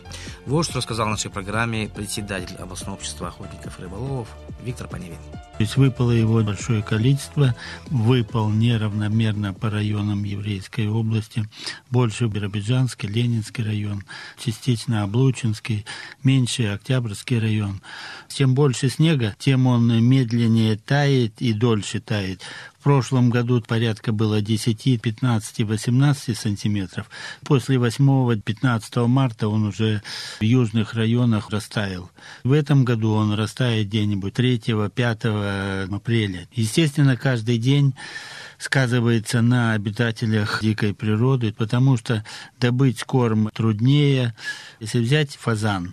Вот что рассказал в нашей программе председатель областного общества охотников и рыболовов Виктор Паневин. То есть выпало его большое количество, выпал неравномерно по районам Еврейской области, больше Биробиджанский, Ленинский район, частично Облучинский, меньше Октябрьский район. Чем больше снега, тем он медленнее тает и дольше тает. Прошлом году порядка было 10, 15, 18 сантиметров. После 8-15 марта он уже в южных районах растаял. В этом году он растает где-нибудь 3-5 апреля. Естественно, каждый день сказывается на обитателях дикой природы, потому что добыть корм труднее. Если взять фазан,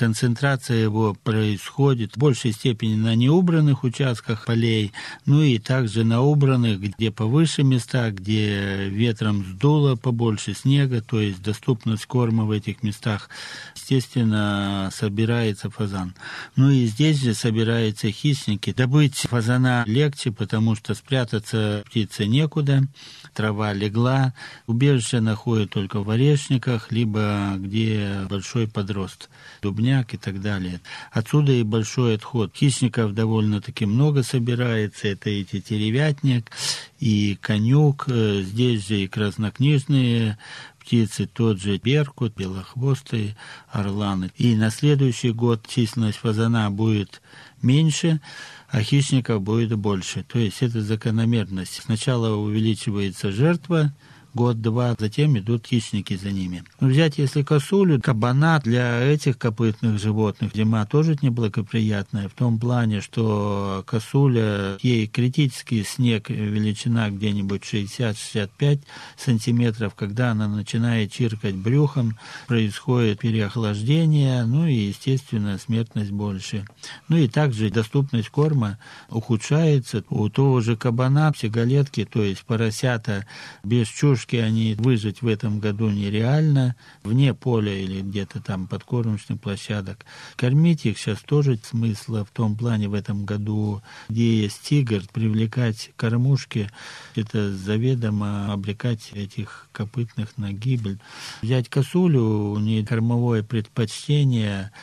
концентрация его происходит в большей степени на неубранных участках полей, ну и также на убранных, где повыше места, где ветром сдуло побольше снега, то есть доступность корма в этих местах, естественно, собирается фазан. Ну и здесь же собираются хищники. Добыть фазана легче, потому что спрятаться птице некуда, трава легла, убежище находят только в орешниках, либо где большой подрост, дубняк и так далее. Отсюда и большой отход. Хищников довольно-таки много собирается, это и тетеревятник, и конюк, э, здесь же и краснокнижные птицы, тот же беркут, белохвостые, орланы. И на следующий год численность фазана будет меньше, а хищников будет больше. То есть это закономерность. Сначала увеличивается жертва, год-два, затем идут хищники за ними. Взять, если косулю, кабана для этих копытных животных зима тоже неблагоприятная, в том плане, что косуля, ей критический снег, величина где-нибудь 60-65 сантиметров, когда она начинает чиркать брюхом, происходит переохлаждение, ну и, естественно, смертность больше. Ну и также доступность корма ухудшается. У того же кабана, псиголетки, то есть поросята без чушки, они выжить в этом году нереально, вне поля или где-то там подкормочных площадок. Кормить их сейчас тоже смысла в том плане в этом году, где есть тигр, привлекать кормушки, это заведомо обрекать этих копытных на гибель. Взять косулю, у нее кормовое предпочтение –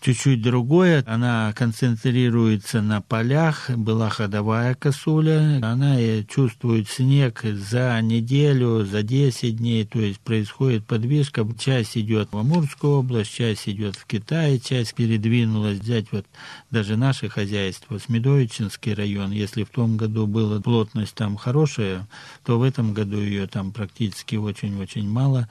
чуть-чуть другое. Она концентрируется на полях. Была ходовая косуля. Она чувствует снег за неделю, за 10 дней. То есть происходит подвижка. Часть идет в Амурскую область, часть идет в Китай, часть передвинулась. Взять вот даже наше хозяйство, Смедовичинский район. Если в том году была плотность там хорошая, то в этом году ее там практически очень-очень мало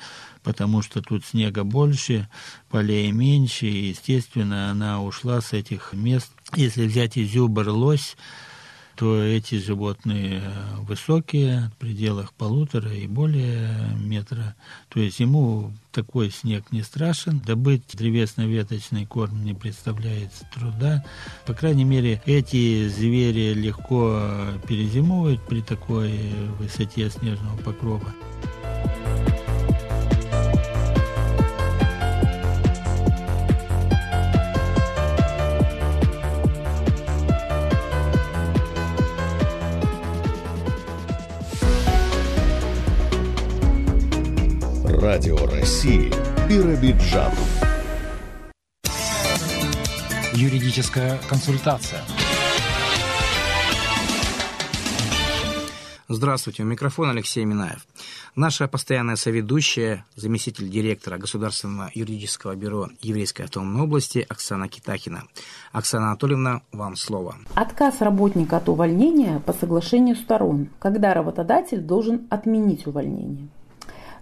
потому что тут снега больше, полей меньше, и, естественно, она ушла с этих мест. Если взять изюбр, лось, то эти животные высокие, в пределах полутора и более метра. То есть ему такой снег не страшен. Добыть древесно-веточный корм не представляется труда. По крайней мере, эти звери легко перезимовывают при такой высоте снежного покрова. России Биробиджан. Юридическая консультация. Здравствуйте, у микрофона Алексей Минаев. Наша постоянная соведущая, заместитель директора Государственного юридического бюро Еврейской автономной области Оксана Китахина. Оксана Анатольевна, вам слово. Отказ работника от увольнения по соглашению сторон, когда работодатель должен отменить увольнение.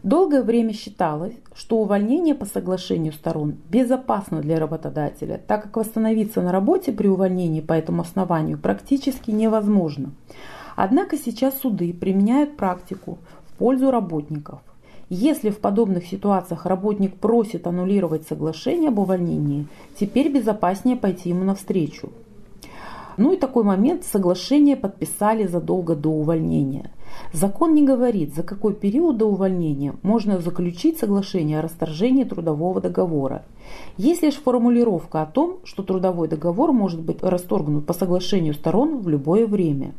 Долгое время считалось, что увольнение по соглашению сторон безопасно для работодателя, так как восстановиться на работе при увольнении по этому основанию практически невозможно. Однако сейчас суды применяют практику в пользу работников. Если в подобных ситуациях работник просит аннулировать соглашение об увольнении, теперь безопаснее пойти ему навстречу. Ну и такой момент соглашение подписали задолго до увольнения. Закон не говорит, за какой период до увольнения можно заключить соглашение о расторжении трудового договора. Есть лишь формулировка о том, что трудовой договор может быть расторгнут по соглашению сторон в любое время.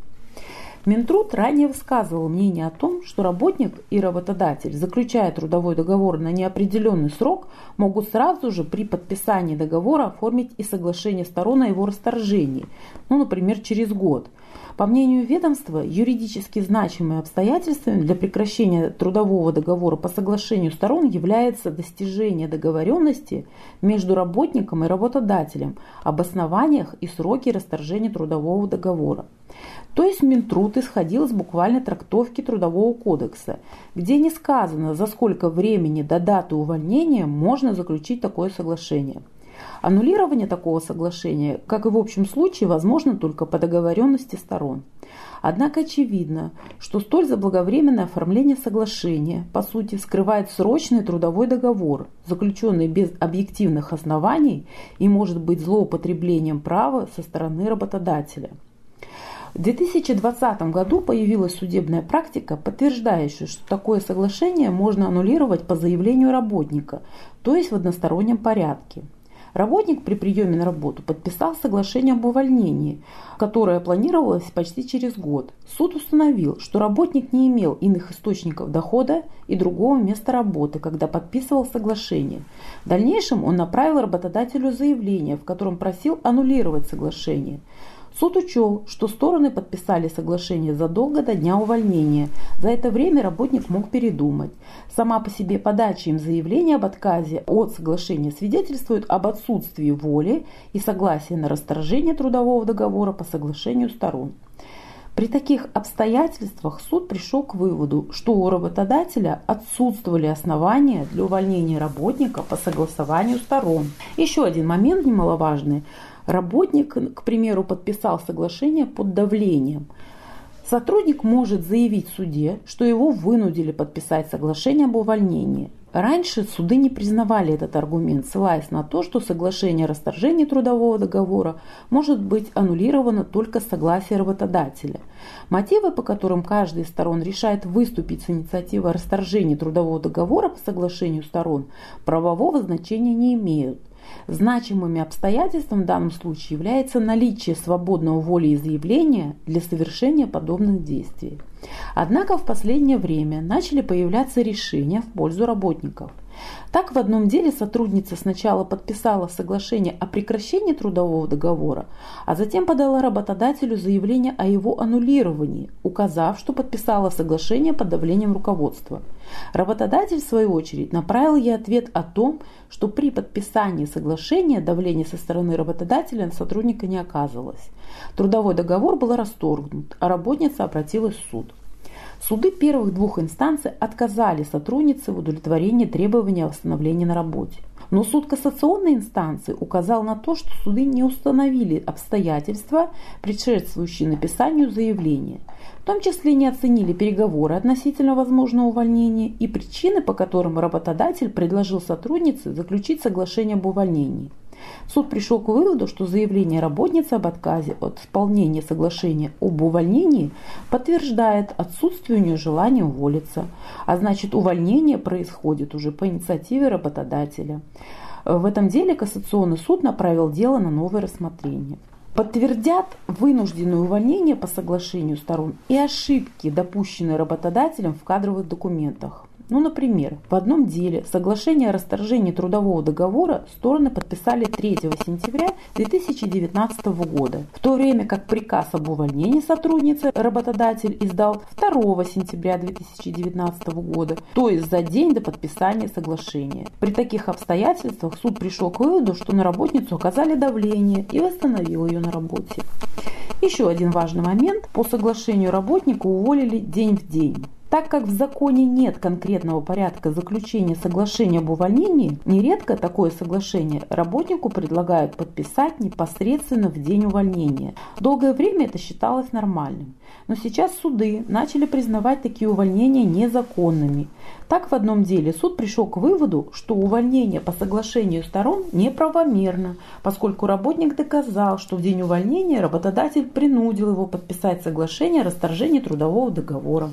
Минтруд ранее высказывал мнение о том, что работник и работодатель, заключая трудовой договор на неопределенный срок, могут сразу же при подписании договора оформить и соглашение сторон о его расторжении, ну, например, через год. По мнению ведомства, юридически значимыми обстоятельствами для прекращения трудового договора по соглашению сторон является достижение договоренности между работником и работодателем об основаниях и сроке расторжения трудового договора. То есть Минтруд исходил из буквальной трактовки Трудового кодекса, где не сказано, за сколько времени до даты увольнения можно заключить такое соглашение. Аннулирование такого соглашения, как и в общем случае, возможно только по договоренности сторон. Однако очевидно, что столь заблаговременное оформление соглашения, по сути, вскрывает срочный трудовой договор, заключенный без объективных оснований и может быть злоупотреблением права со стороны работодателя. В 2020 году появилась судебная практика, подтверждающая, что такое соглашение можно аннулировать по заявлению работника, то есть в одностороннем порядке. Работник при приеме на работу подписал соглашение об увольнении, которое планировалось почти через год. Суд установил, что работник не имел иных источников дохода и другого места работы, когда подписывал соглашение. В дальнейшем он направил работодателю заявление, в котором просил аннулировать соглашение. Суд учел, что стороны подписали соглашение задолго до дня увольнения. За это время работник мог передумать. Сама по себе подача им заявления об отказе от соглашения свидетельствует об отсутствии воли и согласия на расторжение трудового договора по соглашению сторон. При таких обстоятельствах суд пришел к выводу, что у работодателя отсутствовали основания для увольнения работника по согласованию сторон. Еще один момент немаловажный. Работник, к примеру, подписал соглашение под давлением. Сотрудник может заявить суде, что его вынудили подписать соглашение об увольнении. Раньше суды не признавали этот аргумент, ссылаясь на то, что соглашение о расторжении трудового договора может быть аннулировано только с согласия работодателя. Мотивы, по которым каждая из сторон решает выступить с инициативой о расторжении трудового договора по соглашению сторон, правового значения не имеют. Значимыми обстоятельством в данном случае является наличие свободного волеизъявления для совершения подобных действий. Однако в последнее время начали появляться решения в пользу работников. Так, в одном деле сотрудница сначала подписала соглашение о прекращении трудового договора, а затем подала работодателю заявление о его аннулировании, указав, что подписала соглашение под давлением руководства. Работодатель, в свою очередь, направил ей ответ о том, что при подписании соглашения давление со стороны работодателя на сотрудника не оказывалось. Трудовой договор был расторгнут, а работница обратилась в суд. Суды первых двух инстанций отказали сотруднице в удовлетворении требования о восстановлении на работе. Но суд кассационной инстанции указал на то, что суды не установили обстоятельства, предшествующие написанию заявления. В том числе не оценили переговоры относительно возможного увольнения и причины, по которым работодатель предложил сотруднице заключить соглашение об увольнении. Суд пришел к выводу, что заявление работницы об отказе от исполнения соглашения об увольнении подтверждает отсутствие у нее желания уволиться, а значит увольнение происходит уже по инициативе работодателя. В этом деле Кассационный суд направил дело на новое рассмотрение подтвердят вынужденное увольнение по соглашению сторон и ошибки, допущенные работодателем в кадровых документах. Ну, например, в одном деле соглашение о расторжении трудового договора стороны подписали 3 сентября 2019 года, в то время как приказ об увольнении сотрудницы работодатель издал 2 сентября 2019 года, то есть за день до подписания соглашения. При таких обстоятельствах суд пришел к выводу, что на работницу оказали давление и восстановил ее на работе. Еще один важный момент. По соглашению работника уволили день в день. Так как в законе нет конкретного порядка заключения соглашения об увольнении, нередко такое соглашение работнику предлагают подписать непосредственно в день увольнения. Долгое время это считалось нормальным. Но сейчас суды начали признавать такие увольнения незаконными. Так в одном деле суд пришел к выводу, что увольнение по соглашению сторон неправомерно, поскольку работник доказал, что в день увольнения работодатель принудил его подписать соглашение о расторжении трудового договора.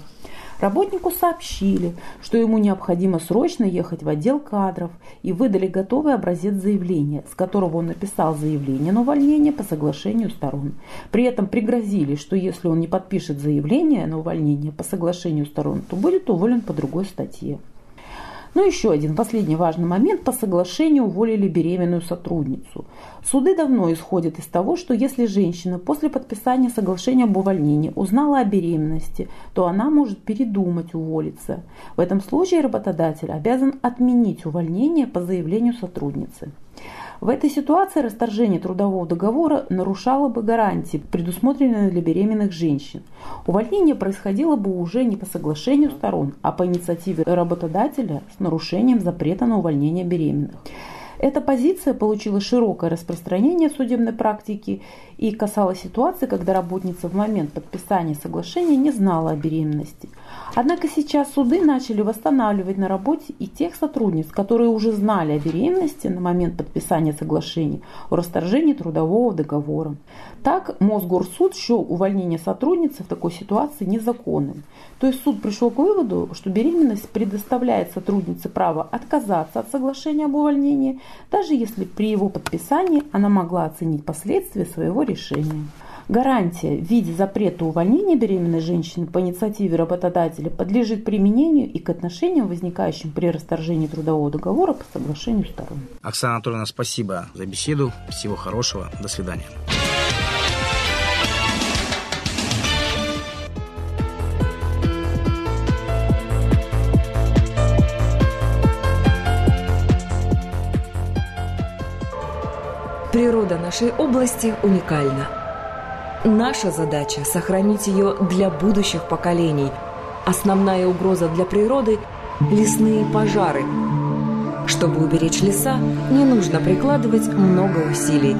Работнику сообщили, что ему необходимо срочно ехать в отдел кадров и выдали готовый образец заявления, с которого он написал заявление на увольнение по соглашению сторон. При этом пригрозили, что если он не подпишет заявление на увольнение по соглашению сторон, то будет уволен по другой статье. Ну еще один последний важный момент. По соглашению уволили беременную сотрудницу. Суды давно исходят из того, что если женщина после подписания соглашения об увольнении узнала о беременности, то она может передумать уволиться. В этом случае работодатель обязан отменить увольнение по заявлению сотрудницы. В этой ситуации расторжение трудового договора нарушало бы гарантии, предусмотренные для беременных женщин. Увольнение происходило бы уже не по соглашению сторон, а по инициативе работодателя с нарушением запрета на увольнение беременных. Эта позиция получила широкое распространение в судебной практике и касалась ситуации, когда работница в момент подписания соглашения не знала о беременности. Однако сейчас суды начали восстанавливать на работе и тех сотрудниц, которые уже знали о беременности на момент подписания соглашения о расторжении трудового договора. Так Мосгорсуд счел увольнение сотрудницы в такой ситуации незаконным. То есть суд пришел к выводу, что беременность предоставляет сотруднице право отказаться от соглашения об увольнении, даже если при его подписании она могла оценить последствия своего решения. Гарантия в виде запрета увольнения беременной женщины по инициативе работодателя подлежит применению и к отношениям, возникающим при расторжении трудового договора по соглашению сторон. Оксана Анатольевна, спасибо за беседу. Всего хорошего. До свидания. Природа нашей области уникальна. Наша задача – сохранить ее для будущих поколений. Основная угроза для природы – лесные пожары. Чтобы уберечь леса, не нужно прикладывать много усилий.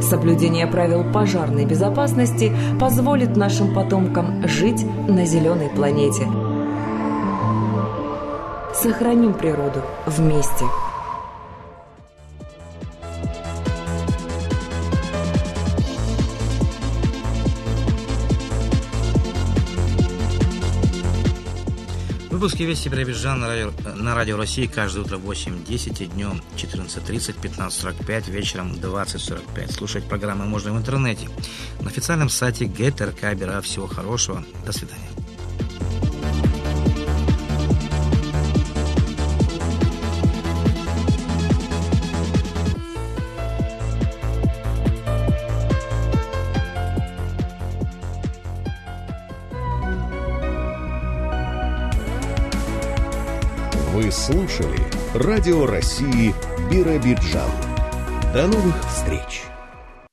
Соблюдение правил пожарной безопасности позволит нашим потомкам жить на зеленой планете. Сохраним природу вместе. Выпуски «Вести Биробиджан» на радио, на радио России каждое утро в 8.10 и днем 14.30, 15.45, вечером 20.45. Слушать программы можно в интернете на официальном сайте ГТРК Бира. Всего хорошего. До свидания. Радио России Биробиджан. До новых встреч!